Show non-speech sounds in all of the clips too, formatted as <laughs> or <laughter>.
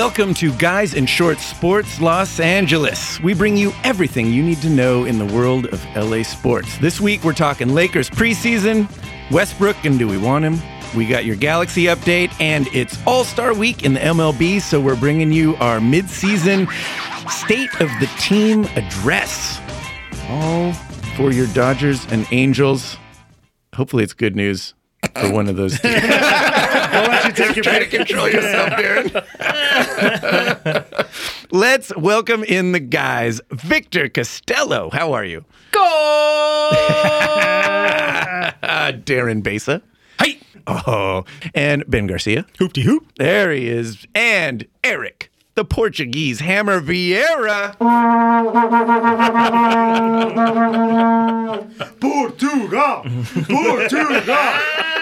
Welcome to Guys in Shorts Sports Los Angeles. We bring you everything you need to know in the world of LA sports. This week we're talking Lakers preseason, Westbrook, and do we want him? We got your Galaxy update, and it's All Star Week in the MLB, so we're bringing you our mid-season State of the Team address. All for your Dodgers and Angels. Hopefully, it's good news for one of those <laughs> teams. Why don't you take your Try to control yourself, Darren. <laughs> Let's welcome in the guys. Victor Costello, how are you? Go! <laughs> Darren Besa. Hey! Oh, and Ben Garcia. Hoopty hoop. There he is. And Eric, the Portuguese Hammer Vieira. <laughs> Portugal! Portugal!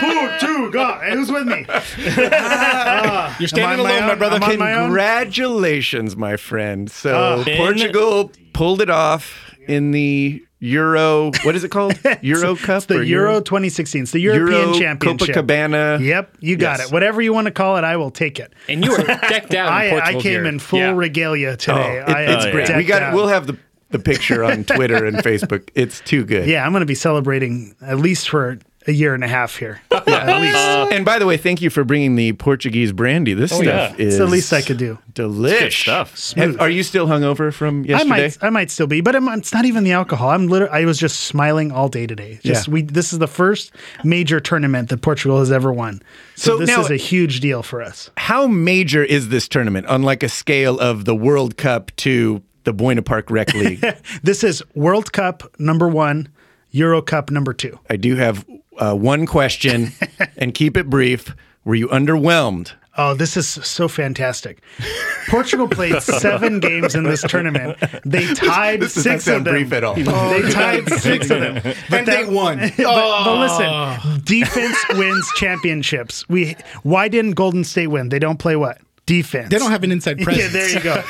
Portugal! Hey, who's with me? Ah, <laughs> You're standing am I on alone, my my brother. I'm on my own? Congratulations, my friend. So Ah. Portugal pulled it off in the Euro. What is it called? <laughs> Euro Cup? It's the or Euro 2016. It's the European Euro Championship. Copacabana. Yep, you got Yes. it. Whatever you want to call it, I will take it. And you were <laughs> decked out. in I, I came gear. in full Yeah. regalia today. Oh, it- I it's am great. We got. out. We'll have the the picture on <laughs> Twitter and Facebook. It's too good. Yeah, I'm going to be celebrating at least for a year and a half here. At least. And by the way, thank you for bringing the Portuguese brandy. This oh, stuff yeah. is It's the least I could do. Delicious stuff. Smooth. are you still hungover from I yesterday? might, I might still be, but I'm, it's not even the alcohol. I'm literally, I was just smiling all day today. Just Yeah. we, this is the first major tournament that Portugal has ever won. So, So this now- is a huge deal for us. How major is this tournament on like a scale of the World Cup to the Buena Park Rec League? <laughs> This is World Cup number one, Euro Cup number two. I do have uh, one question, <laughs> and keep it brief. Were you underwhelmed? Oh, this is so fantastic. Portugal played seven <laughs> games in this tournament. They tied This does six of them. brief at all. They tied six of them. <laughs> But And they won. But, but listen, defense wins championships. We why didn't Golden State win? They don't play what? Defense. They don't have an inside <laughs> presence. Yeah, there you go. <laughs>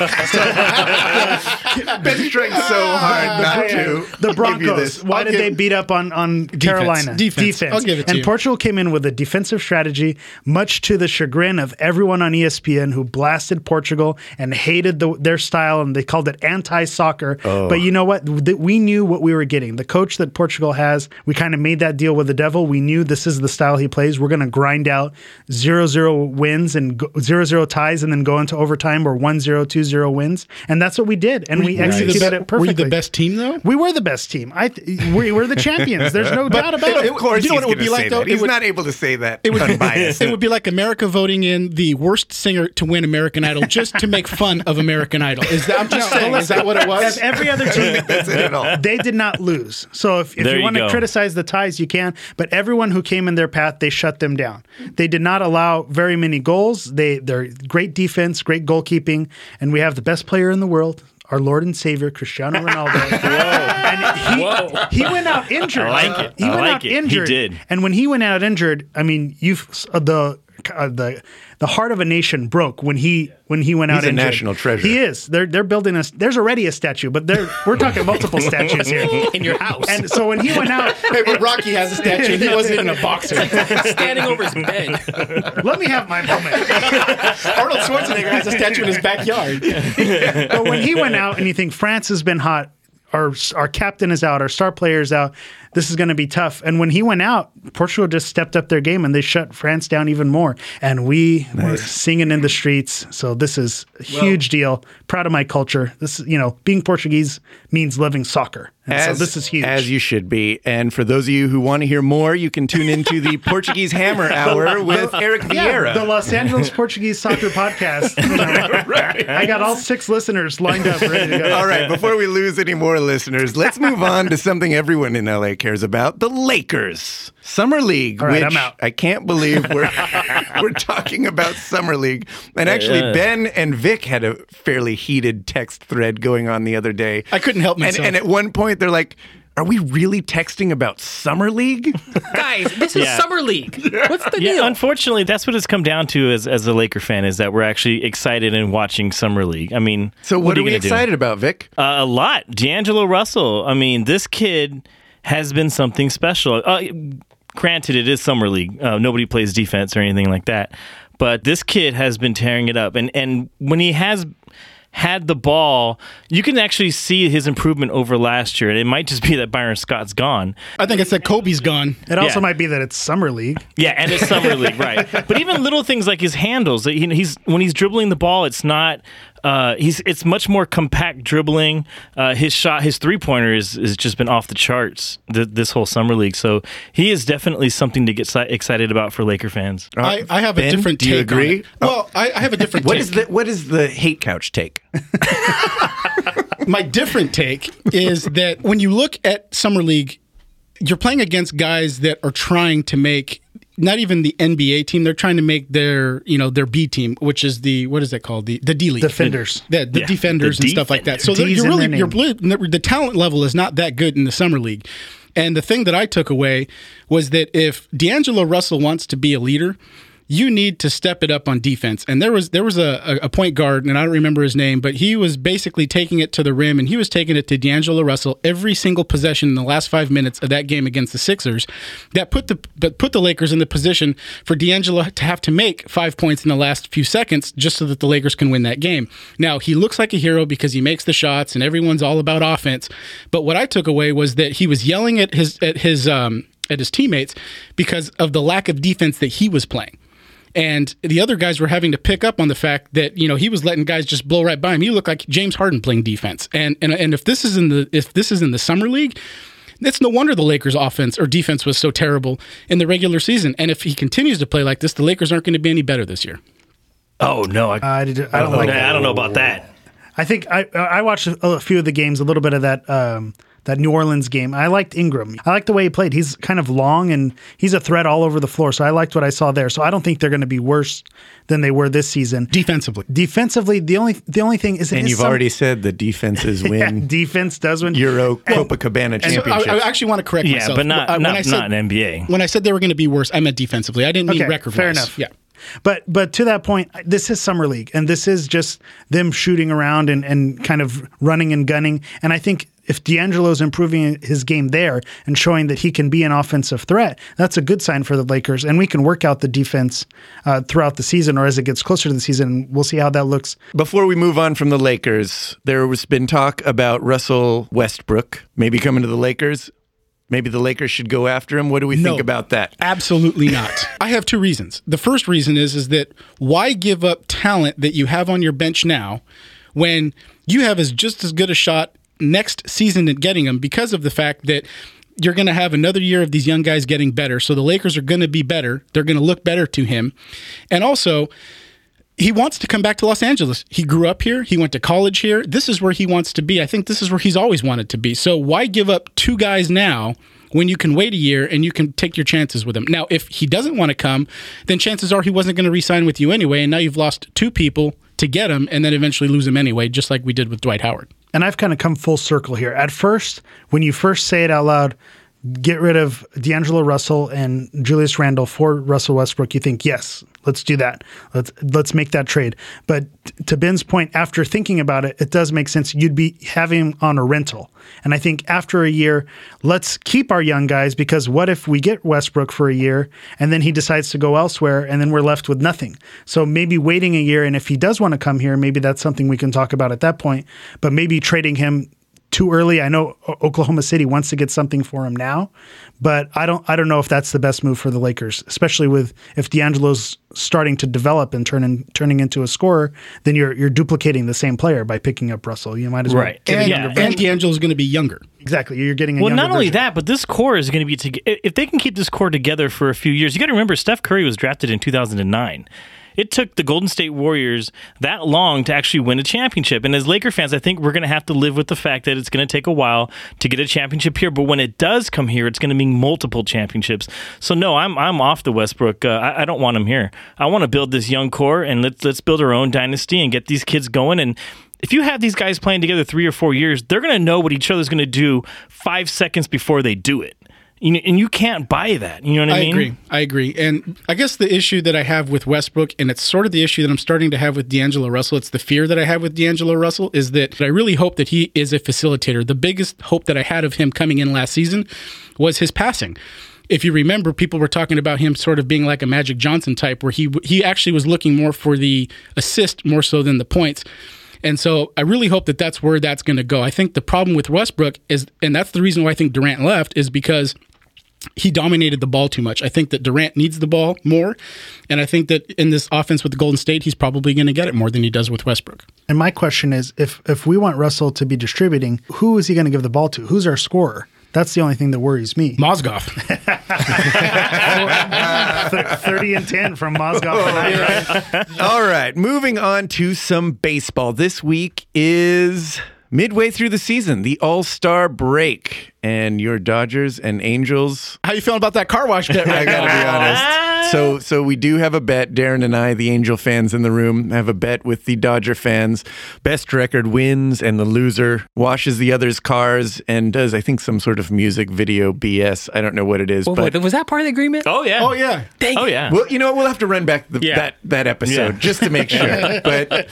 Ben's trying so hard not to. The give you Broncos. this. Why I'll did give- they beat up on on Carolina? Defense. defense. I'll give it to and you. Portugal came in with a defensive strategy, much to the chagrin of everyone on ESPN who blasted Portugal and hated the, their style, and they called it anti-soccer. Oh. But you know what? We knew what we were getting. The coach that Portugal has, we kind of made that deal with the devil. We knew this is the style he plays. We're going to grind out 0-0 wins and go, 0-0 ties, and then go into overtime or 1-0, 2-0 wins, and that's what we did. And we Were you the executed be- it perfectly. Were you the best team though? We were the best team. I th- we were the champions. There's no <laughs> doubt about it. Of course, You know what it would be like, say though? He's would- not able to say that <laughs> unbiased. It would be like America voting in the worst singer to win American Idol just to make fun of American Idol. Is that I'm just saying? Is that what it As was? every other team, That's it at all. they did not lose. So if, if you you want to criticize the ties, you can. But everyone who came in their path, they shut them down. They did not allow very many goals. They they're great defense, great goalkeeping, and we have the best player in the world. Our Lord and Savior, Cristiano Ronaldo. <laughs> And he, he went out injured. I like it. He I went like out it. He did. And when he went out injured, I mean, you uh, the uh, the the heart of a nation broke when he when he went out He's a injured. national treasure. He is. They're they're building a. There's already a statue, but they're we're talking multiple statues here. <laughs> in your house, And so when he went out, <laughs> Hey, but Rocky has a statue. He <laughs> wasn't even a boxer. standing over his bed. let me have my moment. Arnold Schwarzenegger has a statue in his backyard. But when he went out, and you think France has been hot, our our captain is out, our star player is out. This is going to be tough. And when he went out, Portugal just stepped up their game and they shut France down even more. And we were singing in the streets. So this is a huge deal. Proud of my culture. This is, you know, being Portuguese means loving soccer. And so this is huge. As you should be. And for those of you who want to hear more, you can tune into the <laughs> Portuguese Hammer Hour with Eric Vieira. the Los Angeles Portuguese Soccer Podcast. <laughs> You know, I got all six listeners lined up ready to go. All right, before we lose any more listeners, let's move on to something everyone in LA cares about the Lakers. Summer League, All right, which I'm out. I can't believe we're <laughs> we're talking about Summer League. And actually, Yeah. Ben and Vic had a fairly heated text thread going on the other day. I couldn't help And, myself. and at one point, they're like, Are we really texting about Summer League? <laughs> Guys, this is Yeah. summer league. <laughs> What's the Yeah, deal? unfortunately, that's what it's come down to as, as a Laker fan is that we're actually excited and watching Summer League. I mean, So, what, are are we you do? excited about, Vic? Uh, a lot. D'Angelo Russell. I mean, this kid has been something special. Uh, granted, it is summer league. Uh, nobody plays defense or anything like that. but this kid has been tearing it up. And and when he has had the ball, you can actually see his improvement over last year. And it might just be that Byron Scott's gone. I think it's that Kobe's gone. It also might be that it's summer league. Yeah, and it's summer league, right? <laughs> But even little things like his handles, he's when he's dribbling the ball, it's not. Uh, he's it's much more compact dribbling. Uh, his shot, his three pointer is has just been off the charts th- this whole summer league. So he is definitely something to get si- excited about for Laker fans. I, I have a different do you take. on agree? it. Well, I, I have a different What take. is the what is the hate couch take? <laughs> my different take is that when you look at summer league, you're playing against guys that are trying to make not even the NBA team; they're trying to make their you know their B team, which is the what is that called the the D league Defenders. the, the Yeah, defenders the and stuff like that. So D's you're really their you're the talent level is not that good in the summer league. And the thing that I took away was that if D'Angelo Russell wants to be a leader, you need to step it up on defense. And there was there was a, a- point guard, and I don't remember his name, but he was basically taking it to the rim, and he was taking it to D'Angelo Russell every single possession in the last five minutes of that game against the Sixers. That put the that put the Lakers in the position for D'Angelo to have to make five points in the last few seconds just so that the Lakers can win that game. Now he looks like a hero because he makes the shots, and everyone's all about offense. But what I took away was that he was yelling at his at his um, at his teammates because of the lack of defense that he was playing. And the other guys were having to pick up on the fact that you know he was letting guys just blow right by him. He looked like James Harden playing defense. And and and if this is in the if this is in the summer league, it's no wonder the Lakers' offense or defense was so terrible in the regular season. And if he continues to play like this, the Lakers aren't going to be any better this year. Oh no, I, I, did, I don't like Nah, that. I don't know about that. I think I I watched a, a few of the games, a little bit of that um, that New Orleans game. I liked Ingram. I liked the way he played. He's kind of long and he's a threat all over the floor. So I liked what I saw there. So I don't think they're going to be worse than they were this season. Defensively, Defensively, the only the only thing is, And is you've some- already said the defenses <laughs> Yeah, win defense does win. Euro Copacabana So I, championship. I actually want to correct Yeah, myself. but not Uh, when not, I said, not an NBA. When I said they were going to be worse, I meant defensively. I didn't mean Okay, record. fair enough. Yeah. But but to that point, this is summer league, and this is just them shooting around and, and kind of running and gunning. And I think if D'Angelo's improving his game there and showing that he can be an offensive threat, that's a good sign for the Lakers. And we can work out the defense uh, throughout the season, or as it gets closer to the season, we'll see how that looks. Before we move on from the Lakers, there has been talk about Russell Westbrook maybe coming to the Lakers. Maybe the Lakers should go after him. What do we No. think about that? Absolutely not. <laughs> I have two reasons. The first reason is is that why give up talent that you have on your bench now when you have as just as good a shot next season at getting them because of the fact that you're going to have another year of these young guys getting better. So the Lakers are going to be better. They're going to look better to him. And also, he wants to come back to Los Angeles. He grew up here. He went to college here. This is where he wants to be. I think this is where he's always wanted to be. So why give up two guys now when you can wait a year and you can take your chances with him? Now, if he doesn't want to come, then chances are he wasn't going to re-sign with you anyway. And now you've lost two people to get him and then eventually lose him anyway, just like we did with Dwight Howard. And I've kind of come full circle here. At first, when you first say it out loud, get rid of D'Angelo Russell and Julius Randle for Russell Westbrook, you think, yes, let's do that. Let's let's make that trade. But to Ben's point, after thinking about it, it does make sense. You'd be having on a rental. And I think after a year, let's keep our young guys because what if we get Westbrook for a year and then he decides to go elsewhere and then we're left with nothing? So maybe waiting a year and if he does want to come here, maybe that's something we can talk about at that point. But maybe trading him too early. I know Oklahoma City wants to get something for him now, but I don't I don't know if that's the best move for the Lakers, especially with if D'Angelo's starting to develop and turn in, turning into a scorer, then you're you're duplicating the same player by picking up Russell. You might as well Right. get And, younger Yeah. and D'Angelo's going to be younger. Exactly. You're getting a Well, not only version. that, but this core is going to be to, if they can keep this core together for a few years. You got to remember, Steph Curry was drafted in 2009. It took the Golden State Warriors that long to actually win a championship. And as Laker fans, I think we're going to have to live with the fact that it's going to take a while to get a championship here. But when it does come here, it's going to mean multiple championships. So no, I'm I'm off the Westbrook. Uh, I, I don't want him here. I want to build this young core and let's let's build our own dynasty and get these kids going and if you have these guys playing together three or four years, they're going to know what each other's going to do five seconds before they do it. You know, and you can't buy that. You know what I, I mean? I agree. I agree. And I guess the issue that I have with Westbrook, and it's sort of the issue that I'm starting to have with D'Angelo Russell, it's the fear that I have with D'Angelo Russell, is that I really hope that he is a facilitator. The biggest hope that I had of him coming in last season was his passing. if you remember, people were talking about him sort of being like a Magic Johnson type, where he he actually was looking more for the assist more so than the points. And so I really hope that that's where that's going to go. I think the problem with Westbrook is, and that's the reason why I think Durant left, is because he dominated the ball too much. I think that Durant needs the ball more. And I think that in this offense with the Golden State, he's probably going to get it more than he does with Westbrook. And my question is, if if we want Russell to be distributing, who is he going to give the ball to? Who's our scorer? That's the only thing that worries me. Mozgov. <laughs> <laughs> Thirty and ten from Mozgov tonight. right? All right, moving on to some baseball. This week is midway through the season, the All Star break, and your Dodgers and Angels. How you feeling about that car wash bet? <laughs> I gotta be honest. So, so we do have a bet. Darren and I, the Angel fans in the room, have a bet with the Dodger fans. Best record wins, and the loser washes the other's cars and does, I think, some sort of music video BS. I don't know what it is, Well, but wait, was that part of the agreement? Oh yeah. Oh yeah. Oh yeah. Well, you know, what? we'll have to run back the, Yeah. that that episode Yeah. just to make sure. <laughs> but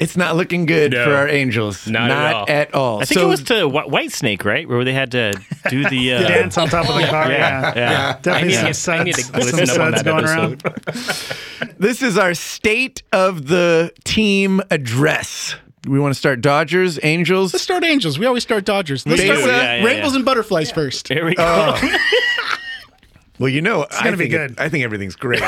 it's not looking good No. for our Angels. Not at all. at all. I think So- it was to Wh- Whitesnake, right? Where they had to do the <laughs> uh, Dance on top of the car. Yeah, Yeah. definitely I need some to- I need to some up on suds that going episode. around. <laughs> This is our state of the team address. We want to start Dodgers, Angels. Let's start Angels. We always start Dodgers. Let's They start do. with Yeah, yeah, Rainbows yeah. and Butterflies first. There we go. Oh. <laughs> Well, you know, it's gonna be good. I think everything's great.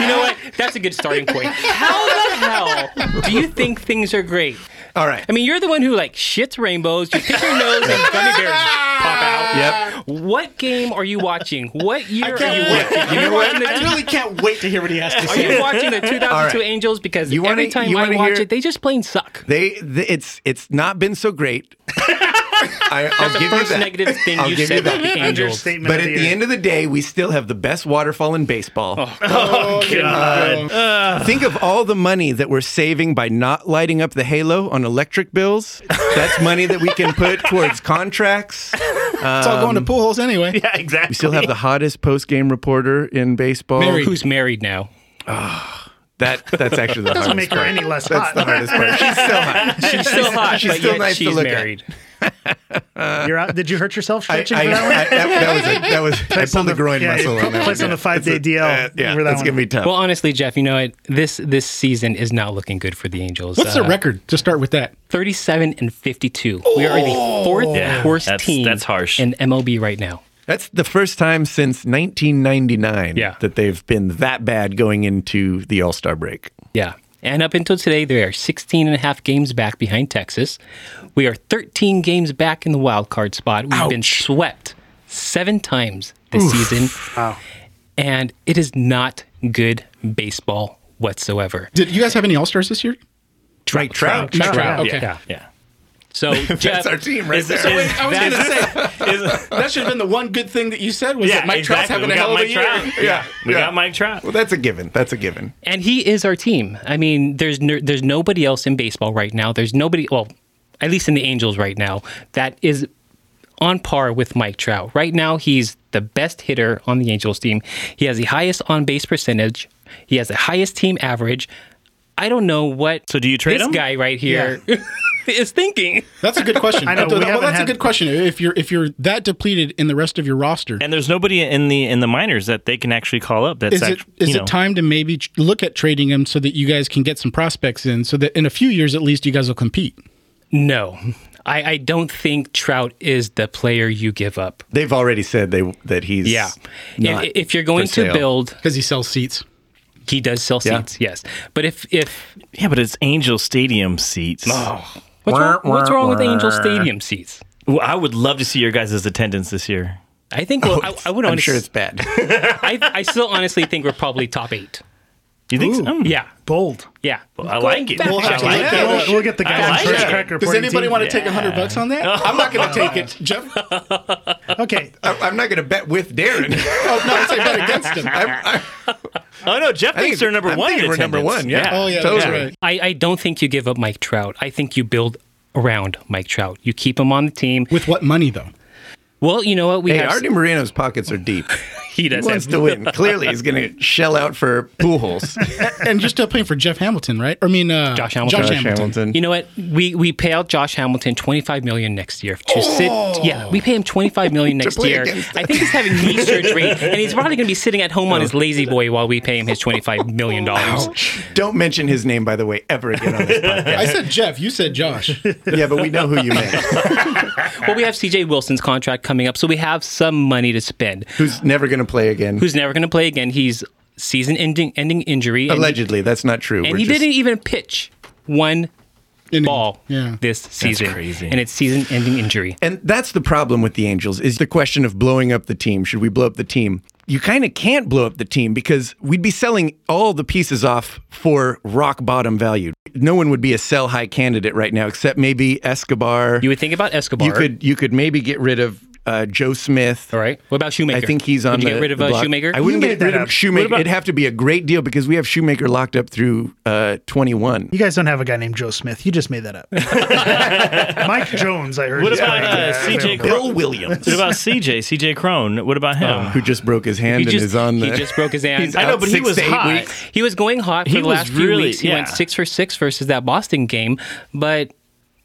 You know what? That's a good starting point. How the hell do you think things are great? All right. I mean, you're the one who like shits rainbows. You pick your nose and gummy bears pop out. Yep. What game are you watching? What year are you wait. watching? You know what? I really can't wait to hear what he has to say. Are say. you watching the 2002 All right. Angels? Because You wanna- every time you I watch hear- it, they just plain suck. They, th it's it's not been so great. <laughs> I, I'll the give first you that. negative thing I'll you give said you that. about the Angels. Understatement But of at the the year. end of the day, we still have the best waterfall in baseball. Oh, oh, oh God. Think of all the money that we're saving by not lighting up the halo on electric bills. That's money that we can put towards contracts. it's all going to um, pool holes anyway. yeah, exactly. We still have the hottest post game reporter in baseball. Married. Who's married now? That that's actually the Doesn't hardest make her part. any less That's hot. the hardest part. <laughs> She's still hot. She's still hot, she's but still yet nice to she's look at. married. <laughs> You're out. Did you hurt yourself I, I, stretching for that one? I- that, that was a, that was I pulled the groin yeah, muscle on that place one. on the five-day It's a- DL uh, yeah, for that that's one. gonna be tough. Well, honestly, Jeff, you know what? This this season is not looking good for the Angels. What's Uh, the record to start with that? 37 and 52. We are the fourth Yeah, worst that's- team that's harsh. in MLB right now. That's the first time since 1999 Yeah. that they've been that bad going into the All Star break. Yeah. And up until today, they are 16 and a half games back behind Texas. We are 13 games back in the wild card spot. We've been swept seven times this season. Wow. And it is not good baseball whatsoever. Did you guys have any All Stars this year? Trout, Trout, Trout. Trout, Okay. Yeah. yeah. So, <laughs> Jeff, That's our team right there. So wait, I was going to That's- say that should have been the one good thing that you said was that Mike Trout's having we a hell of a year. Trout. Yeah, We yeah. got Mike Trout. Well, that's a given. That's a given. and he is our team. I mean, there's no, there's nobody else in baseball right now. There's nobody, well, at least in the Angels right now, that is on par with Mike Trout. Right now, he's the best hitter on the Angels team. He has the highest on base percentage. He has the highest team average. I don't know what So do you trade this him? guy right here <laughs> <laughs> is thinking. That's a good question. <laughs> I know, Well, we well, haven't that's a good question. If you're if you're that depleted in the rest of your roster, And there's nobody in the in the minors that they can actually call up. That's is it act- is you it know, time to maybe look at trading him so that you guys can get some prospects in, so that in a few years at least you guys will compete? No, I, I don't think Trout is the player you give up. They've already said they that he's Yeah. not If, if you're going to build, Because he sells seats. he does sell Yeah. seats, yes. But if if Yeah, but it's Angel Stadium seats. Oh. What's wrong, what's wrong with Angel Stadium seats? Well, I would love to see your guys' attendance this year. I think well, oh, I, I would. I'm honest- sure it's bad. <laughs> I, I still honestly think we're probably top eight. You think so? Mm. Yeah, Bold. yeah. I like it. We'll have to like look it. We'll, we'll get the guy like Church it. Does anybody team. want to take a hundred bucks on that? <laughs> I'm not going to take it, Jeff. <laughs> Okay. I, I'm not going to bet with Darren. <laughs> Oh, no, I say bet against him. I, I, Oh no, Jeff I thinks think- they're number I'm one. we're number one, yeah. Oh yeah, Totally. that's right. I, I don't think you give up Mike Trout. I think you build around Mike Trout. You keep him on the team. With what money though? Well, you know what? We hey, have Arte Moreno's pockets are deep. <laughs> he does. He wants have- to win. <laughs> Clearly, he's going to shell out for Pujols. <laughs> and you're still paying for Jeff Hamilton, right? I mean, uh, Josh Hamilton. Josh Josh Hamilton. Hamilton. You know what? We we pay out Josh Hamilton twenty five million next year to sit. Yeah, we pay him twenty five million next year. I think he's having knee surgery, and he's probably going to be sitting at home on his lazy boy while we pay him his twenty five million dollars. Don't mention his name, by the way, ever again on this podcast. I said Jeff. You said Josh. yeah, but we know who you meant. Well, we have C.J. Wilson's contract coming up, so we have some money to spend. Who's never going to play again? Who's never going to play again? He's season-ending ending injury, and, Allegedly, that's not true. and We're he just- didn't even pitch one Inning. ball Yeah. this season. crazy. And it's season-ending injury. And that's the problem with the Angels is the question of blowing up the team. Should we blow up the team? You kind of can't blow up the team because we'd be selling all the pieces off for rock bottom value. No one would be a sell high candidate right now except maybe Escobar. You would think about Escobar. You could you could maybe get rid of uh, Joe Smith. All right. What about Shoemaker? I think he's on Would you the get rid of the uh, block. Shoemaker? I wouldn't You get rid of. Shoemaker. About- It'd have to be a great deal because we have Shoemaker locked up through uh, 21. You guys don't have a guy named Joe Smith. You just made that up. <laughs> Mike Jones, I heard. What is about uh, CJ Bill Williams, What about CJ? CJ Cron. What about him? who just broke his hand he and just, is on the. he just broke his hand. <laughs> I know, but he was hot. weeks. He was going hot for He the was last few really- weeks. He went six for six versus that Boston game, but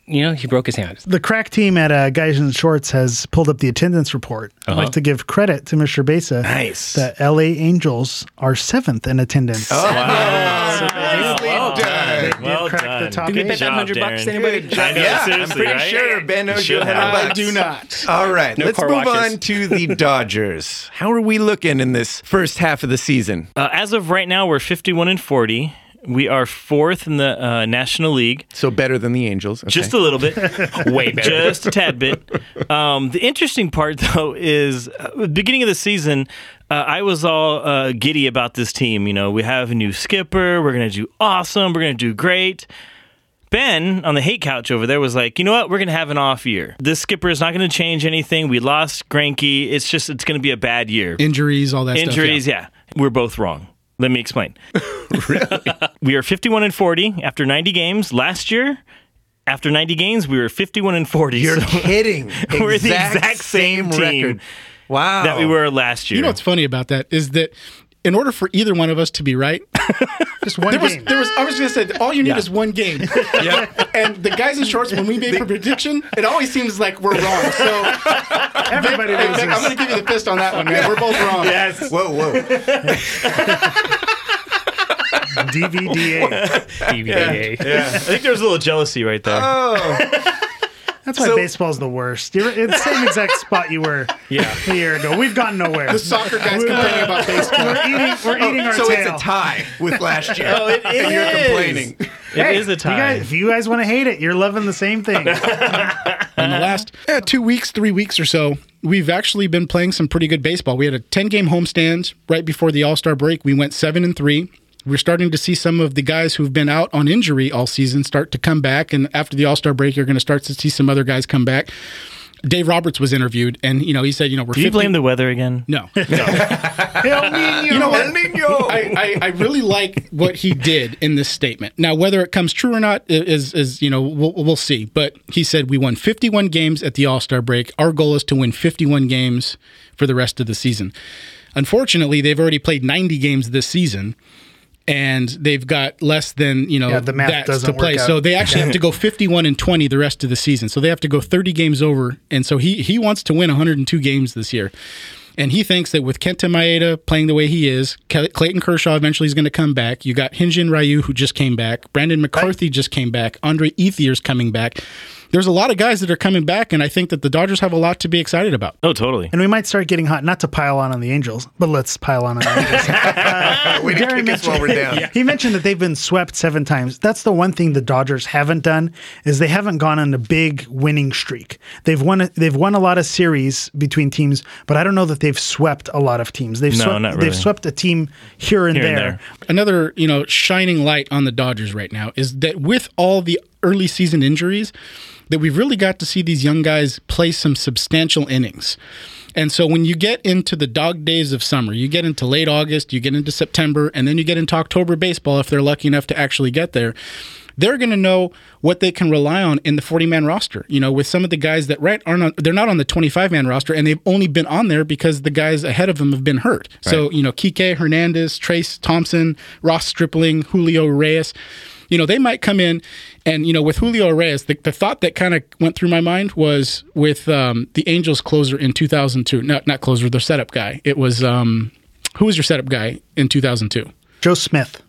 you know he broke his hand. The crack team at uh, Guys in Shorts has pulled up the attendance report. I'd like to give credit to Mr. Besa. Nice. The LA Angels are seventh in attendance. Oh, Nicely done. Well cracked the done. top Did we bet that job, hundred bucks? Anybody? Good I know, Yeah, I'm pretty right? sure Ben knows Should you had have. a I bucks. do not. All right, No let's move washes. on to the <laughs> Dodgers. How are we looking in this first half of the season? Uh, as of right now, we're 51 and 40. We are fourth in the uh, National League, So better than the Angels. Okay. just a little bit, <laughs> Way better. just a tad bit. Um, the interesting part, though, is uh, beginning of the season. Uh, I was all uh, giddy about this team. You know, we have a new skipper. We're gonna do awesome. We're gonna do great. Ben on the hate couch over there was like, you know what? We're gonna have an off year. This skipper is not gonna change anything. We lost Greinke. It's just it's gonna be a bad year. Injuries, all that Injuries, stuff. yeah. We're both wrong. Let me explain. <laughs> <laughs> we are 51 and 40 after 90 games. Last year, after 90 games, we were 51 and 40. You're so- <laughs> kidding. We're the exact same team record. Wow. that we were last year. You know what's funny about that is that in order for either one of us to be right, <laughs> Just one there was game. there was I was gonna say all you need is one game. yeah. And the guys in shorts, when we make a prediction, it always seems like we're wrong. So Everybody Hey, loses. Vic, I'm gonna give you the fist on that one, man. We're both wrong. Yes. Whoa, whoa. DVDA. <laughs> DVDA. Yeah. I think there's a little jealousy right there. Oh. <laughs> That's why So- baseball's the worst. You're in the same exact spot you were Yeah. a year ago. We've gone nowhere. The soccer guys complaining about <laughs> baseball. We're eating, we're eating our so tail. it's a tie with last year. Oh, it and you're is. complaining. It is a You tie. guys, if you guys want to hate it, you're loving the same thing. in the last eh, two weeks, three weeks or so, we've actually been playing some pretty good baseball. We had a 10 game homestand right before the All Star break. We went seven and three. We're starting to see some of the guys who've been out on injury all season start to come back. And after the All Star break, you're going to start to see some other guys come back. Dave Roberts was interviewed, and you know he said, you know, we're Do you blame the weather again? <laughs> no. El Nino. You know what? El Nino. I, I, I really like what he did in this statement. Now, whether it comes true or not is is you know we'll, we'll see. But he said we won 51 games at the All Star break. Our goal is to win 51 games for the rest of the season. Unfortunately, they've already played 90 games this season. And they've got less than you know Yeah, the math that doesn't to play, so they actually have to go 51 and 20 the rest of the season. So they have to go 30 games over, and so he he wants to win 102 games this year. And he thinks that with Kenta Maeda playing the way he is, Clayton Kershaw eventually is going to come back. You got Hyun-jin Ryu, who just came back. Brandon McCarthy just came back. Andre Ethier's coming back. There's a lot of guys that are coming back, and I think that the Dodgers have a lot to be excited about. Oh, totally. And we might start getting hot, not to pile on on the Angels, but let's pile on on the Angels. Way to Darren kick us while we're down. yeah. He mentioned that they've been swept seven times. That's the one thing the Dodgers haven't done is they haven't gone on a big winning streak. They've won they've won a lot of series between teams, but I don't know that they've swept a lot of teams. They've No, swept, not really. they've swept a team here and Here and there. there. Another, you know, shining light on the Dodgers right now is that with all the early season injuries, that we've really got to see these young guys play some substantial innings. And so when you get into the dog days of summer, you get into late August, you get into September, and then you get into October baseball if they're lucky enough to actually get there. they're going to know what they can rely on in the 40 man roster. You know, with some of the guys that right aren't on, they're not on the 25 man roster, and they've only been on there because the guys ahead of them have been hurt. So you know, Kike Hernandez, Trayce Thompson, Ross Stripling, Julio Urias. You know, they might come in and, you know, with Julio Urias, the, the thought that kind of went through my mind was with um, the Angels closer in 2002. Not, not closer, the setup guy. It was, um, who was your setup guy in 2002? Joe Smith.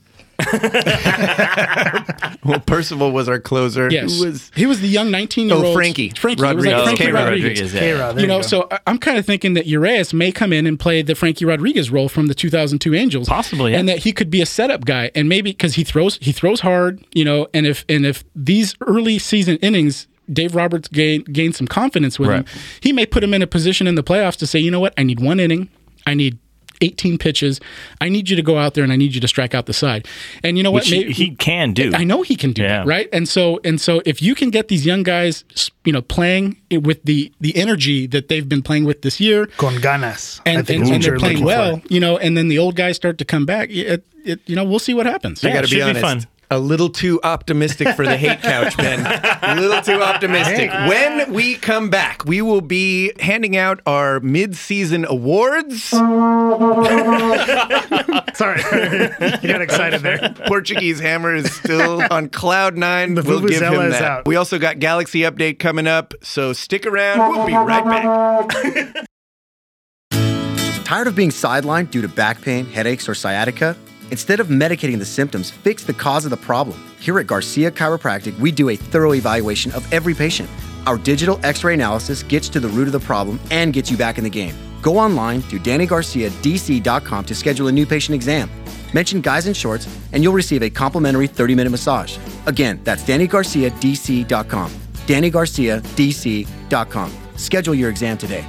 <laughs> Well, Percival was our closer. Yes. Who was he was the young 19 year old. Oh, Frankie. Frankie. Rodriguez. like Frankie K-Rod Rodriguez. yeah. K-Rod, there You know, go. so I- I'm kind of thinking that Urias may come in and play the Frankie Rodriguez role from the 2002 Angels, Possibly, yeah. and that he could be a setup guy, and maybe because he throws he throws hard, you know, and if and if these early season innings. Dave Roberts gain gain some confidence with Right. him. He may put him in a position in the playoffs to say, you know what, I need one inning, I need 18 pitches, I need you to go out there and I need you to strike out the side. And you know what, Which he, May- he can do. I know he can do Yeah. that, right? And so and so if you can get these young guys, you know, playing with the the energy that they've been playing with this year, Con ganas. I and, think and, and they're playing well, for. you know, and then the old guys start to come back, it, it, you know, we'll see what happens. I Yeah, got to be should be fun. A little too optimistic for the hate couch, Ben. A little too optimistic. When we come back, we will be handing out our mid-season awards. <laughs> Sorry, you got excited there. Portuguese Hammer is still on cloud nine. The we'll give him that. out. We also got Galaxy update coming up, so stick around. We'll be right back. <laughs> Tired of being sidelined due to back pain, headaches, or sciatica? Instead of medicating the symptoms, fix the cause of the problem. Here at Garcia Chiropractic, we do a thorough evaluation of every patient. Our digital x ray analysis gets to the root of the problem and gets you back in the game. Go online to DannyGarciaDC.com to schedule a new patient exam. Mention Guys in Shorts, and you'll receive a complimentary 30 minute massage. Again, that's DannyGarciaDC.com. DannyGarciaDC.com. Schedule your exam today.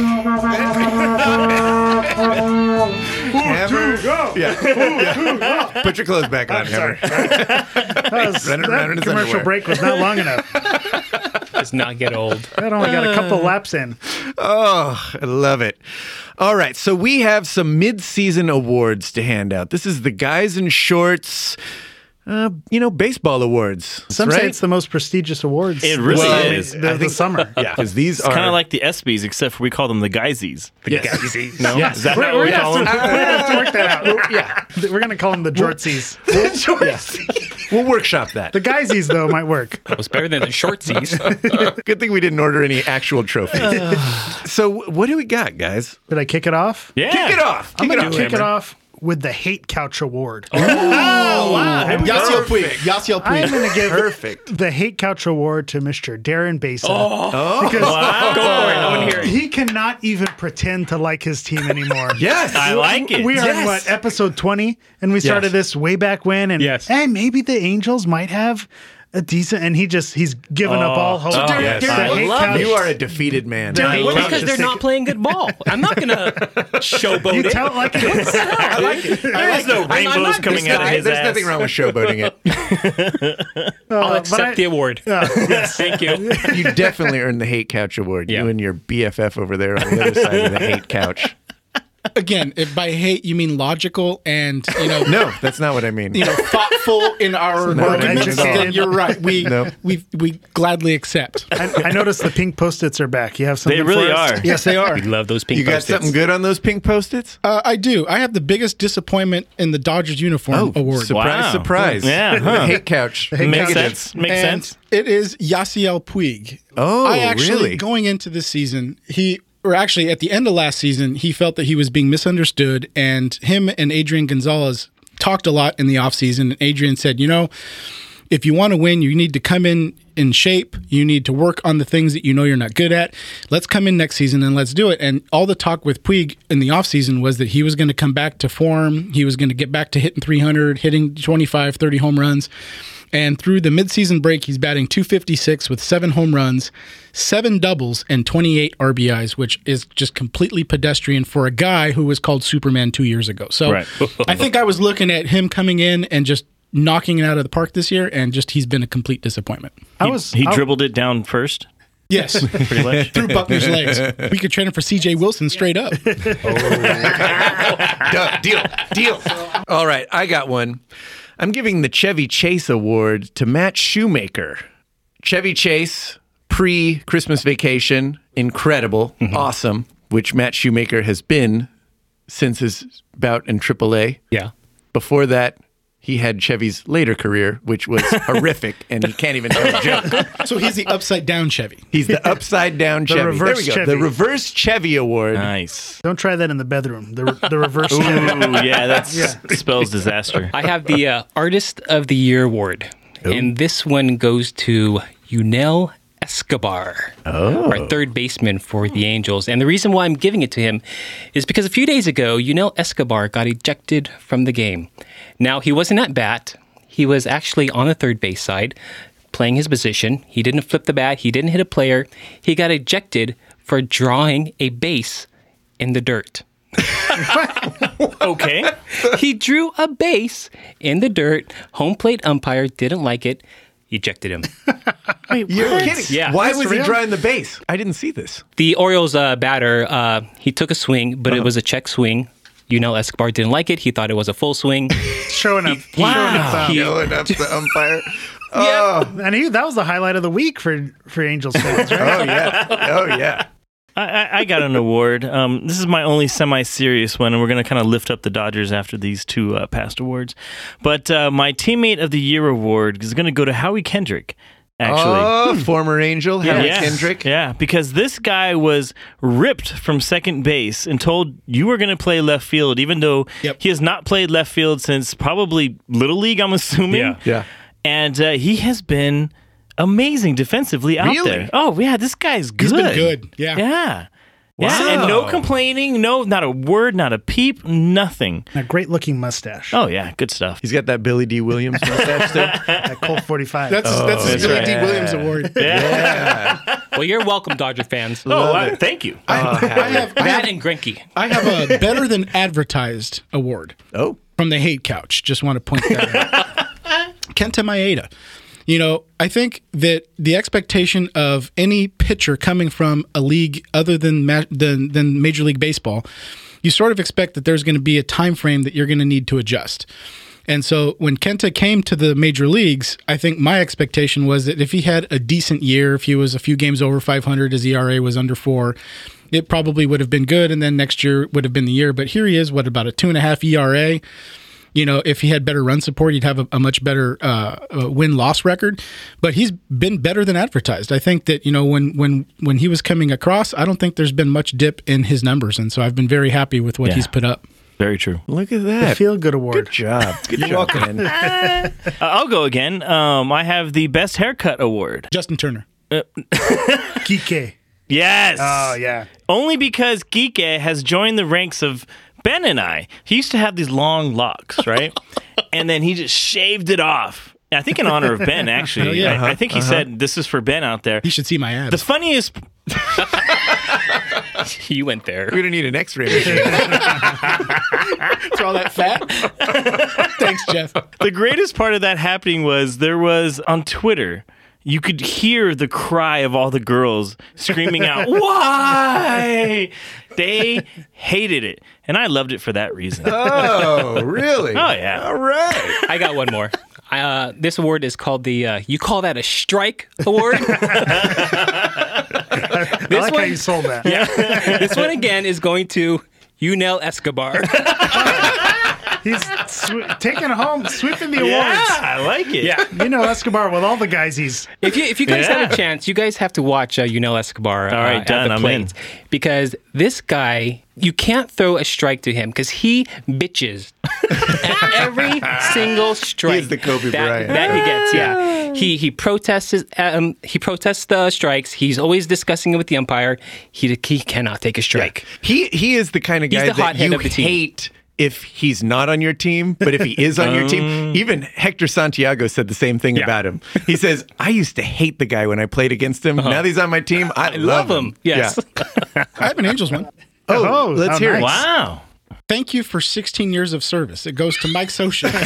We are back. Hammer. Yeah. Yeah. Put your clothes back on, Hammer. <laughs> That, was, Running around in that his commercial underwear. break was not long enough. <laughs> Does not get old. That only got a couple uh, laps in. Oh, I love it. All right, so we have some mid-season awards to hand out. This is the guys in shorts, uh, you know, baseball awards. Some right? say it's the most prestigious awards. It really Well, is. The, the summer. <laughs> yeah, because these It's are kind of like the ESPYS, except for we call them the Guysies. The Yes. No, Yes. is that We're, not we're what we gonna call them? we're gonna have to work that out. <laughs> yeah. We're gonna call them the Jortsies. <laughs> We'll workshop that. The Guysies though might work. It was better than the shortsies. Good thing we didn't order any actual trophies. <sighs> so, what do we got, guys? Did I kick it off? Yeah. Kick it off. I'm Kick gonna it off. kick it off with the Hate Couch Award. Oh, <laughs> wow. Yasiel Puig. Yasiel I'm gonna give Perfect. the Hate Couch Award to Mr. Darren Besa. Oh, <laughs> because oh, Wow. Go for it. I want to hear it. he cannot even pretend to like his team anymore. <laughs> yes. I like it. We are in what episode twenty, and we started Yes. this way back when, and Yes. hey, maybe the Angels might have a decent, and he just he's given up all hope. Oh, yes. The I love Couch- You are a defeated man. Darren, Well, Couch because is they're not playing good ball. I'm not gonna <laughs> showboat You it. tell it like it is. <laughs> I like it. There's no I'm- I'm rainbows not- coming There's, out of nothing- his there's ass. nothing wrong with showboating it. <laughs> I'll Uh, accept I- the award. Uh, yes. Thank you. You definitely earned the hate couch award. Yeah. You and your BFF over there on the other side of the hate couch. Again, if by hate you mean logical and you know No, that's not what I mean. you know thoughtful in our not arguments, educated. then you're right. We No. we we gladly accept. I, I noticed the pink post-its are back. You have something They really for us? are. Yes, they are. We love those pink You got Post-its. something good on those pink post-its? Uh, I do. I have the biggest disappointment in the Dodgers uniform award. surprise, Wow. surprise. Yeah, The huh. hate couch. Makes Negative. sense. Makes and sense. It is Yasiel Puig. Oh, I actually really? going into this season, he or actually at the end of last season, he felt that he was being misunderstood, and him and Adrian Gonzalez talked a lot in the offseason. And Adrian said, you know, if you want to win, you need to come in in shape. You need to work on the things that you know you're not good at. Let's come in next season and let's do it. And all the talk with Puig in the offseason was that he was going to come back to form. He was going to get back to hitting 300, hitting 25, 30 home runs. And through the midseason break, he's batting 256 with seven home runs, seven doubles, and 28 RBIs, which is just completely pedestrian for a guy who was called Superman two years ago. So Right. <laughs> I think I was looking at him coming in and just knocking it out of the park this year, and just he's been a complete disappointment. I He- was He I- dribbled it down first. Yes, <laughs> Pretty much. <laughs> through Buckner's legs. We could trade him for C.J. Wilson straight up. Oh. Done. Deal. Deal. All right, I got one. I'm giving the Chevy Chase Award to Matt Shoemaker. Chevy Chase, pre Christmas vacation, incredible, mm-hmm. awesome, which Matt Shoemaker has been since his bout in AAA. Yeah. Before that, he had Chevy's later career, which was <laughs> horrific, and he can't even tell a joke. So he's the upside down Chevy. He's the upside down <laughs> Chevy. reverse there we go. Chevy. The reverse Chevy Award. Nice. Don't try that in the bedroom. The, the reverse. Ooh, Chevy. yeah, that <laughs> spells disaster. I have the uh, Artist of the Year award, and this one goes to Yunel Escobar, our third baseman for the Angels. And the reason why I'm giving it to him is because a few days ago, Yunel Escobar got ejected from the game. Now he wasn't at bat; he was actually on the third base side, playing his position. He didn't flip the bat. He didn't hit a player. He got ejected for drawing a base in the dirt. <laughs> Okay. he drew a base in the dirt. Home plate umpire didn't like it, ejected him. <laughs> You're kidding. Yeah. Why That's was he drawing the base? I didn't see this. The Orioles uh, batter, uh, he took a swing, but it was a check swing. Yunel Escobar didn't like it. He thought it was a full swing. <laughs> Showing up. Wow. Showing up, He- Going up the umpire. Oh, and he, that was the highlight of the week for for Angels fans, right? Oh yeah. Oh yeah. I, I, I got an award. Um, this is my only semi-serious one, and we're going to kind of lift up the Dodgers after these two uh, past awards. But uh, my teammate of the year award is going to go to Howie Kendrick. Actually, Oh, former Angel Howard yeah. Kendrick. Yeah, because this guy was ripped from second base and told you were going to play left field, even though Yep. he has not played left field since probably Little League, I'm assuming. Yeah. Yeah. And uh, he has been amazing defensively out Really? there. Oh, yeah, this guy's good. He's been good. Yeah. Yeah. Yeah, and no complaining, no, not a word, not a peep, nothing. A great looking mustache. Oh yeah, good stuff. He's got that Billy Dee Williams mustache still. <laughs> That Colt 45. That's oh, that's his that's Billy right. Dee Williams award. <laughs> Yeah. Well, you're welcome, Dodger fans. Oh, I- thank you. I have I have, and Greinke. I have a better than advertised award. Oh. from the hate couch. Just want to point that out. <laughs> Kenta Maeda. You know, I think that the expectation of any pitcher coming from a league other than ma- than, than Major League Baseball, you sort of expect that there's going to be a time frame that you're going to need to adjust. And so when Kenta came to the major leagues, I think my expectation was that if he had a decent year, if he was a few games over 500, his ERA was under four, it probably would have been good. And then next year would have been the year. But here he is, what, about a two and a half ERA? You know, if he had better run support, he'd have a, a much better uh, uh, win loss record. But he's been better than advertised. I think that you know when when when he was coming across, I don't think there's been much dip in his numbers, and so I've been very happy with what Yeah. he's put up. Very true. Look at that. Feel good award. Good job. <laughs> Good job, man. <laughs> Uh, I'll go again. Um, I have the best haircut award. Justin Turner. Kike. <laughs> Yes. Oh, yeah. Only because Kike has joined the ranks of Ben and I. He used to have these long locks, <laughs> right? and then he just shaved it off. I think in honor of Ben, actually. Oh, yeah. I, I uh-huh. think he uh-huh. said this is for Ben out there. You should see my ass. The funniest <laughs> You went there. We're gonna need an X-ray machine. for all that fat. <laughs> Thanks, Jeff. the greatest part of that happening was there was on Twitter. You could hear the cry of all the girls screaming out, <laughs> "Why?" They hated it, and I loved it for that reason. Oh, really? Oh, yeah. All right. I got one more. Uh, this award is called the uh, "You Call That a Strike" award. <laughs> <laughs> I like how you sold that. Yeah. this one again is going to Yunel Escobar. He's sw- taking home, sweeping the awards. Yeah. I like it. yeah. You know Escobar with all the guys he's. If you if you guys Yeah. have a chance, you guys have to watch uh, you know Escobar. All right, uh, at done. the I'm in. Because this guy, you can't throw a strike to him because he bitches at every <laughs> single strike. He is the Kobe that, Bryant. that he gets. Yeah, <laughs> he he protests. his- Um, he protests the strikes. He's always discussing it with the umpire. He he cannot take a strike. He he is the kind of He's guy the that hothead you of the team. hate if he's not on your team, but if he is on your team, <laughs> oh. even Hector Santiago said the same thing about him. He says, "I used to hate the guy when I played against him. Uh-huh. Now that he's on my team, I, I love him. Yes. Yeah. <laughs> I have an Angels one. Oh, Oh, let's how hear it. Wow. Thank you for 16 years of service. It goes to Mike Scioscia. <laughs>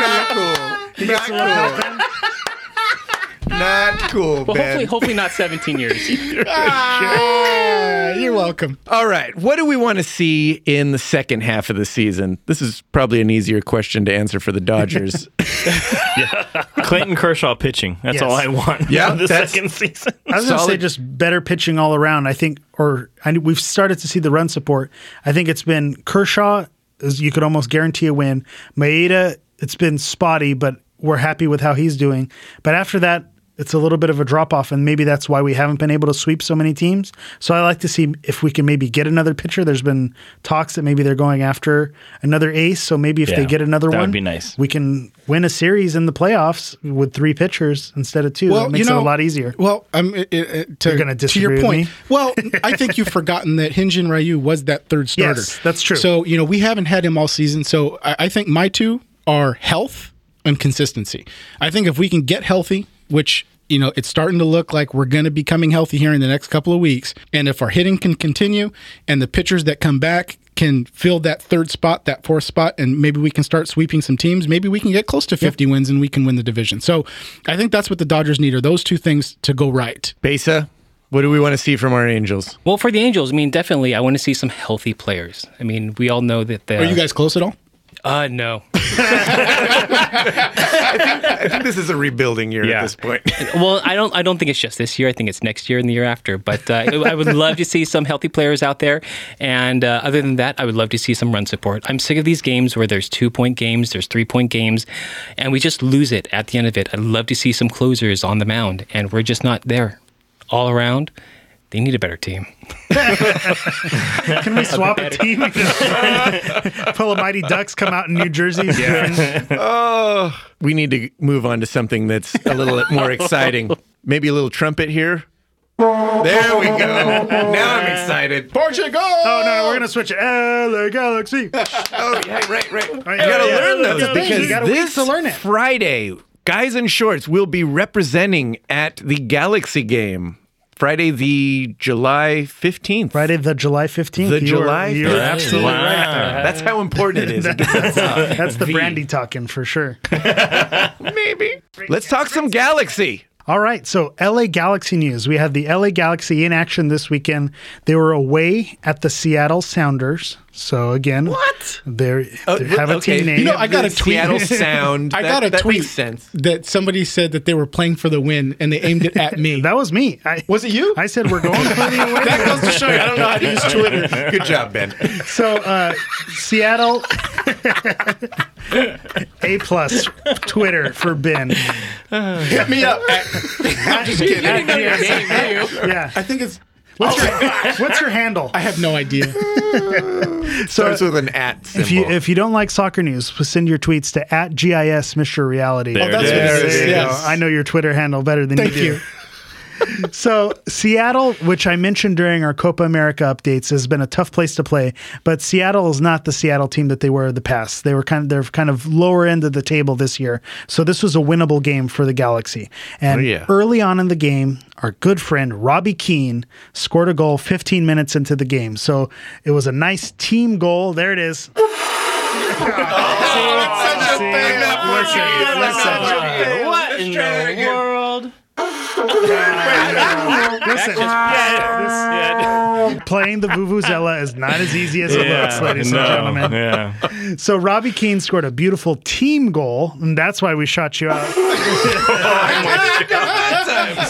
Not cool. Not cool. Not cool, Well, Ben. hopefully, hopefully not 17 years. <laughs> Ah, you're welcome. All right. What do we want to see in the second half of the season? This is probably an easier question to answer for the Dodgers. <laughs> yeah. Clayton Kershaw pitching. That's Yes. all I want. Yeah, for the that's- second season. I was going to say just better pitching all around. I think, or I, we've started to see the run support. I think it's been Kershaw, as you could almost guarantee a win. Maeda, it's been spotty, but we're happy with how he's doing. But after that, it's a little bit of a drop off, and maybe that's why we haven't been able to sweep so many teams. So I like to see if we can maybe get another pitcher. There's been talks that maybe they're going after another ace. So maybe if they get another that would one, be nice. we can win a series in the playoffs with three pitchers instead of two. that makes it a lot easier. Well, I'm it, it, to, You're gonna to your disagree with point. me? Well, <laughs> I think you've forgotten that Hyun-jin Ryu was that third starter. Yes, that's true. So you know we haven't had him all season. So I, I think my two are health and consistency. I think if we can get healthy, which you know it's starting to look like we're going to be coming healthy here in the next couple of weeks, and if our hitting can continue and the pitchers that come back can fill that third spot, that fourth spot, and maybe we can start sweeping some teams. Maybe we can get close to 50 wins and we can win the division. So I think that's what the Dodgers need are those two things to go right. Besa, what do we want to see from our Angels? Well, for the Angels, I mean, definitely, I want to see some healthy players. I mean, we all know that the. Are you guys close at all? Uh, no. <laughs> I think this is a rebuilding year at Yeah. this point. <laughs> well, I don't. I don't think it's just this year. I think it's next year and the year after. But uh, I would love to see some healthy players out there. And uh, other than that, I would love to see some run support. I'm sick of these games where there's two point games, there's three point games, and we just lose it at the end of it. I'd love to see some closers on the mound, and we're just not there. All around, they need a better team. <laughs> Can we swap a team? <laughs> Pull a Mighty Ducks come out in New Jersey. <laughs> Yeah. oh, we need to move on to something that's a little more exciting. Maybe a little trumpet here. There we go. Now I'm excited. Portugal! Oh no, no, we're gonna switch it. LA Galaxy. Oh, yeah, right, right. You right, gotta yeah, learn those Yeah, because you gotta wait this to learn it. Friday, guys in shorts will be representing at the Galaxy game. Friday, the July 15th. Friday, the July fifteenth. The July You're 15th. absolutely Wow. right. That's how important it is. <laughs> That's uh, the brandy talking for sure. <laughs> Maybe. Let's talk some Galaxy. All right, so LA Galaxy news. We had the LA Galaxy in action this weekend. They were away at the Seattle Sounders. So again, What? They're, Oh, they have a okay. team name. You know, I got a tweet. Seattle Sound. <laughs> I That- got a that tweet makes sense. that somebody said that they were playing for the win and they aimed it at me. <laughs> that was me. I, was it you? I said we're going for the <laughs> away. that goes to show you I don't know how to use Twitter. Good job, Ben. So uh, Seattle, A plus Twitter for Ben. Hit me up. I'm just kidding. At GSM. Yeah. I think it's. What's your, what's your handle? I have no idea. <laughs> Starts with an at symbol. If you if you don't like soccer news, send your tweets to at GIS Mr. Reality. There Oh, that's it what it is. is. You Yes. go. I know your Twitter handle better than Thank you do. you. So Seattle, which I mentioned during our Copa America updates, has been a tough place to play. But Seattle is not the Seattle team that they were in the past. They were kind of they're kind of lower end of the table this year. So this was a winnable game for the Galaxy. And Oh, yeah. early on in the game, our good friend Robbie Keane scored a goal 15 minutes into the game. So it was a nice team goal. There it is. <laughs> Oh, what in the world? Listen, this- playing the Vuvuzela is not as easy as it looks, ladies no, and gentlemen. Yeah. So Robbie Keane scored a beautiful team goal, and that's why we shot you out. <laughs>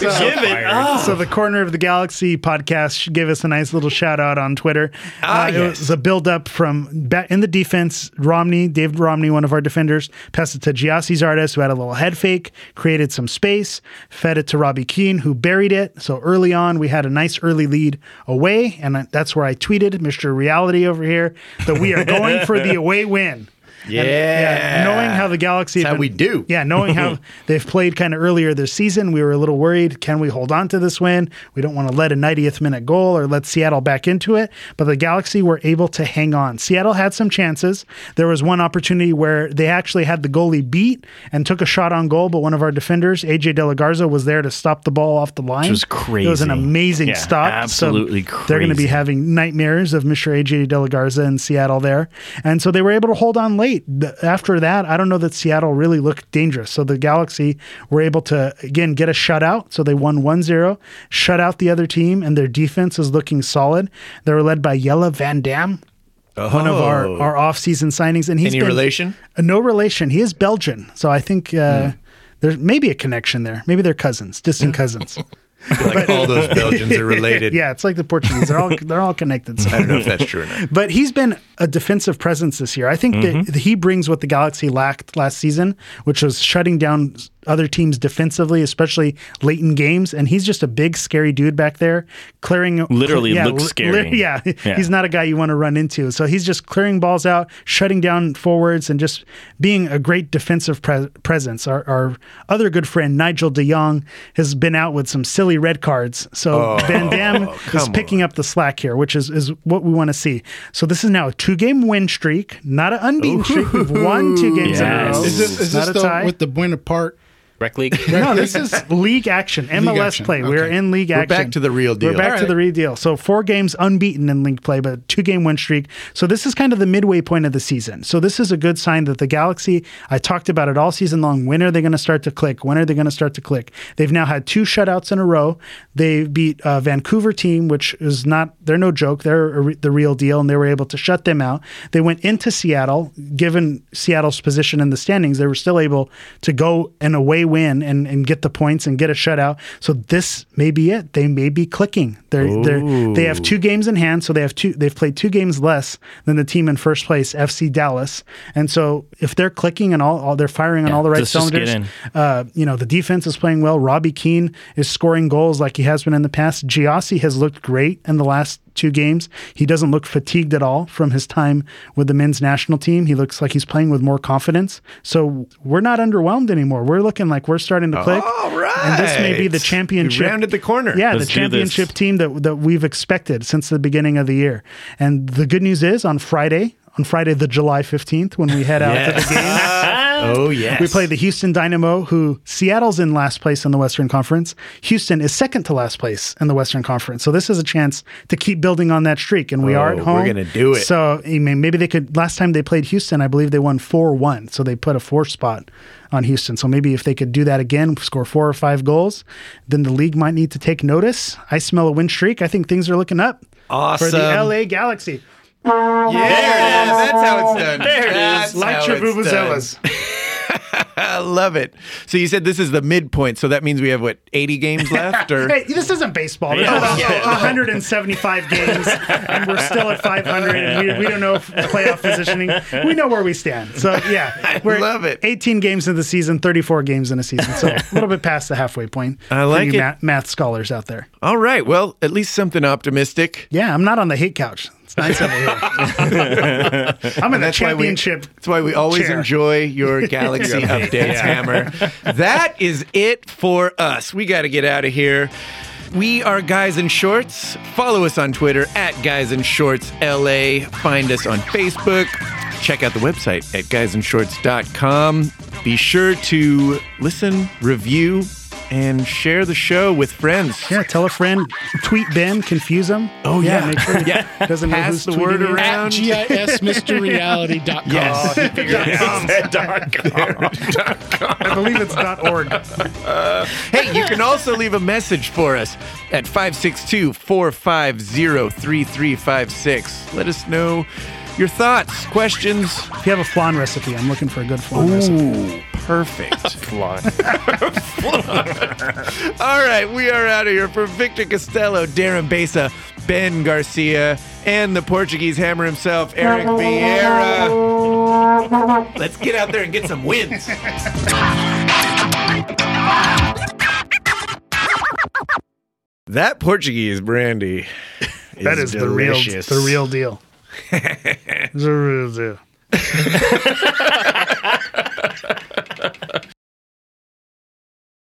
Give it up. So the Corner of the Galaxy podcast gave us a nice little shout out on Twitter. Ah, Uh, It was a build up from in the defense. Romney, David Romney, one of our defenders, passed it to Gyasi Zardes, who had a little head fake, created some space, fed it to Robbie Keane, who buried it. So early on, we had a nice early lead away, and that's where I tweeted, Mr. Reality over here, that we are going for the <laughs> away win. Yeah. Yeah, knowing how the Galaxy how we do. Yeah, knowing how <laughs> they've played kind of earlier this season, we were a little worried. Can we hold on to this win? We don't want to let a 90th minute goal or let Seattle back into it. But the Galaxy were able to hang on. Seattle had some chances. There was one opportunity where they actually had the goalie beat and took a shot on goal, but one of our defenders, AJ De La Garza, was there to stop the ball off the line. was crazy. It was an amazing Yeah, stop. absolutely so They're going to be having nightmares of Mr. AJ De La Garza in Seattle there. And so they were able to hold on late. After that, I don't know that Seattle really looked dangerous. So the Galaxy were able to, again, get a shutout. So they won 1 0, shut out the other team, and their defense is looking solid. They were led by Jelle Van Damme, one of our, Oh. our off-season signings. And he's Any been- relation? Uh, no relation. He is Belgian. So I think uh, there's maybe a connection there. Maybe they're cousins, distant cousins. <laughs> like all those Belgians are related. yeah, it's like the Portuguese. They're all they're all connected. So. I don't know if that's true or not. But he's been a defensive presence this year. I think that mm-hmm. he brings what the Galaxy lacked last season, which was shutting down other teams defensively, especially late in games. And he's just a big, scary dude back there, clearing. Literally looks li- scary. yeah, Yeah. <laughs> he's not a guy you want to run into. So he's just clearing balls out, shutting down forwards, and just being a great defensive pre- presence. Our, our other good friend Nigel De Jong has been out with some silly red cards. So oh, Van Damme <laughs> is Oh, come picking up the slack here, which is is what we want to see. So this is now a two game win streak, not an unbeaten streak. We've won two games in a row. Is this, is It's not this a the, tie. with the Buenaparte? Rec league. <laughs> no, this is league action, MLS action, play. We're in league action. We're action. back to the real deal. We're back All to the real deal. So four games unbeaten in league play, but two game win streak. So this is kind of the midway point of the season. So this is a good sign that the Galaxy. I talked about it all season long. When are they going to start to click? When are they going to start to click? They've now had two shutouts in a row. They beat a Vancouver team, which is not. They're no joke. They're the real deal, and they were able to shut them out. They went into Seattle. Given Seattle's position in the standings, they were still able to go an away win and, and get the points and get a shutout. So this may be it. They may be clicking. They're, they're they have two games in hand, so they have two. They've played two games less than the team in first place, FC Dallas. And so if they're clicking and all, all they're firing on all the right just- just cylinders, in. uh, you know the defense is playing well. Robbie Keane is scoring goals like he has been in the past. Gyasi has looked great in the last two games. He doesn't look fatigued at all from his time with the men's national team. He looks like he's playing with more confidence. So we're not underwhelmed anymore. We're looking like we're starting to click. All right. And this may be the We championship. rounded the corner. Yeah, Let's the championship team that that we've expected since the beginning of the year. And the good news is on Friday, on Friday the July 15th when we head out to the game, Oh, oh yes. we play the Houston Dynamo, who Seattle's in last place in the Western Conference. Houston is second to last place in the Western Conference. So this is a chance to keep building on that streak. And we oh, are at home. we're gonna do it. So I mean, maybe they could. Last time they played Houston, I believe they won four one. So they put a four spot on Houston. So maybe if they could do that again, score four or five goals, then the league might need to take notice. I smell a win streak. I think things are looking up for the LA Galaxy. Yeah, there it is. That's how it's done. There it is. Like your vuvuzelas. I love it. So you said this is the midpoint, so that means we have what 80 games <laughs> left, or Hey, this isn't baseball. There's Yeah. about Yeah. 175 games, and we're still at 500, and we, we don't know if playoff positioning. We know where we stand. So, yeah. <laughs> We're love it. 18 games in the season, 34 games in a season. So, a little bit past the halfway point. I like it. Math, math scholars out there. all right. Well, at least something optimistic. Yeah, I'm not on the hate couch. It's nice over here. <laughs> I'm in the That's why we- championship. That's why we always chair. enjoy your <laughs> Galaxy updates, Hammer. That is it for us. We got to get out of here. We are Guys in Shorts. Follow us on Twitter at Guys in Shorts LA. Find us on Facebook. Check out the website at guysinshorts.com. Be sure to listen, review, and share the show with friends. Yeah, tell a friend, tweet Ben, confuse him. Oh, yeah. make sure he <laughs> Yeah. doesn't know Pass who's the word you. around. At gismysteryreality.com. Yes. Oh, <laughs> I believe it's .org. <laughs> Hey, you can also leave a message for us at 562 450 3356. Let us know your thoughts, questions. If you have a flan recipe, I'm looking for a good flan recipe. Perfect. <laughs> <laughs> All right, we are out of here for Victor Costello, Darren Besa, Ben Garcia, and the Portuguese hammer himself, Eric Vieira. Let's get out there and get some wins. That Portuguese brandy is <laughs> That is delicious. the real, the real deal. the real deal.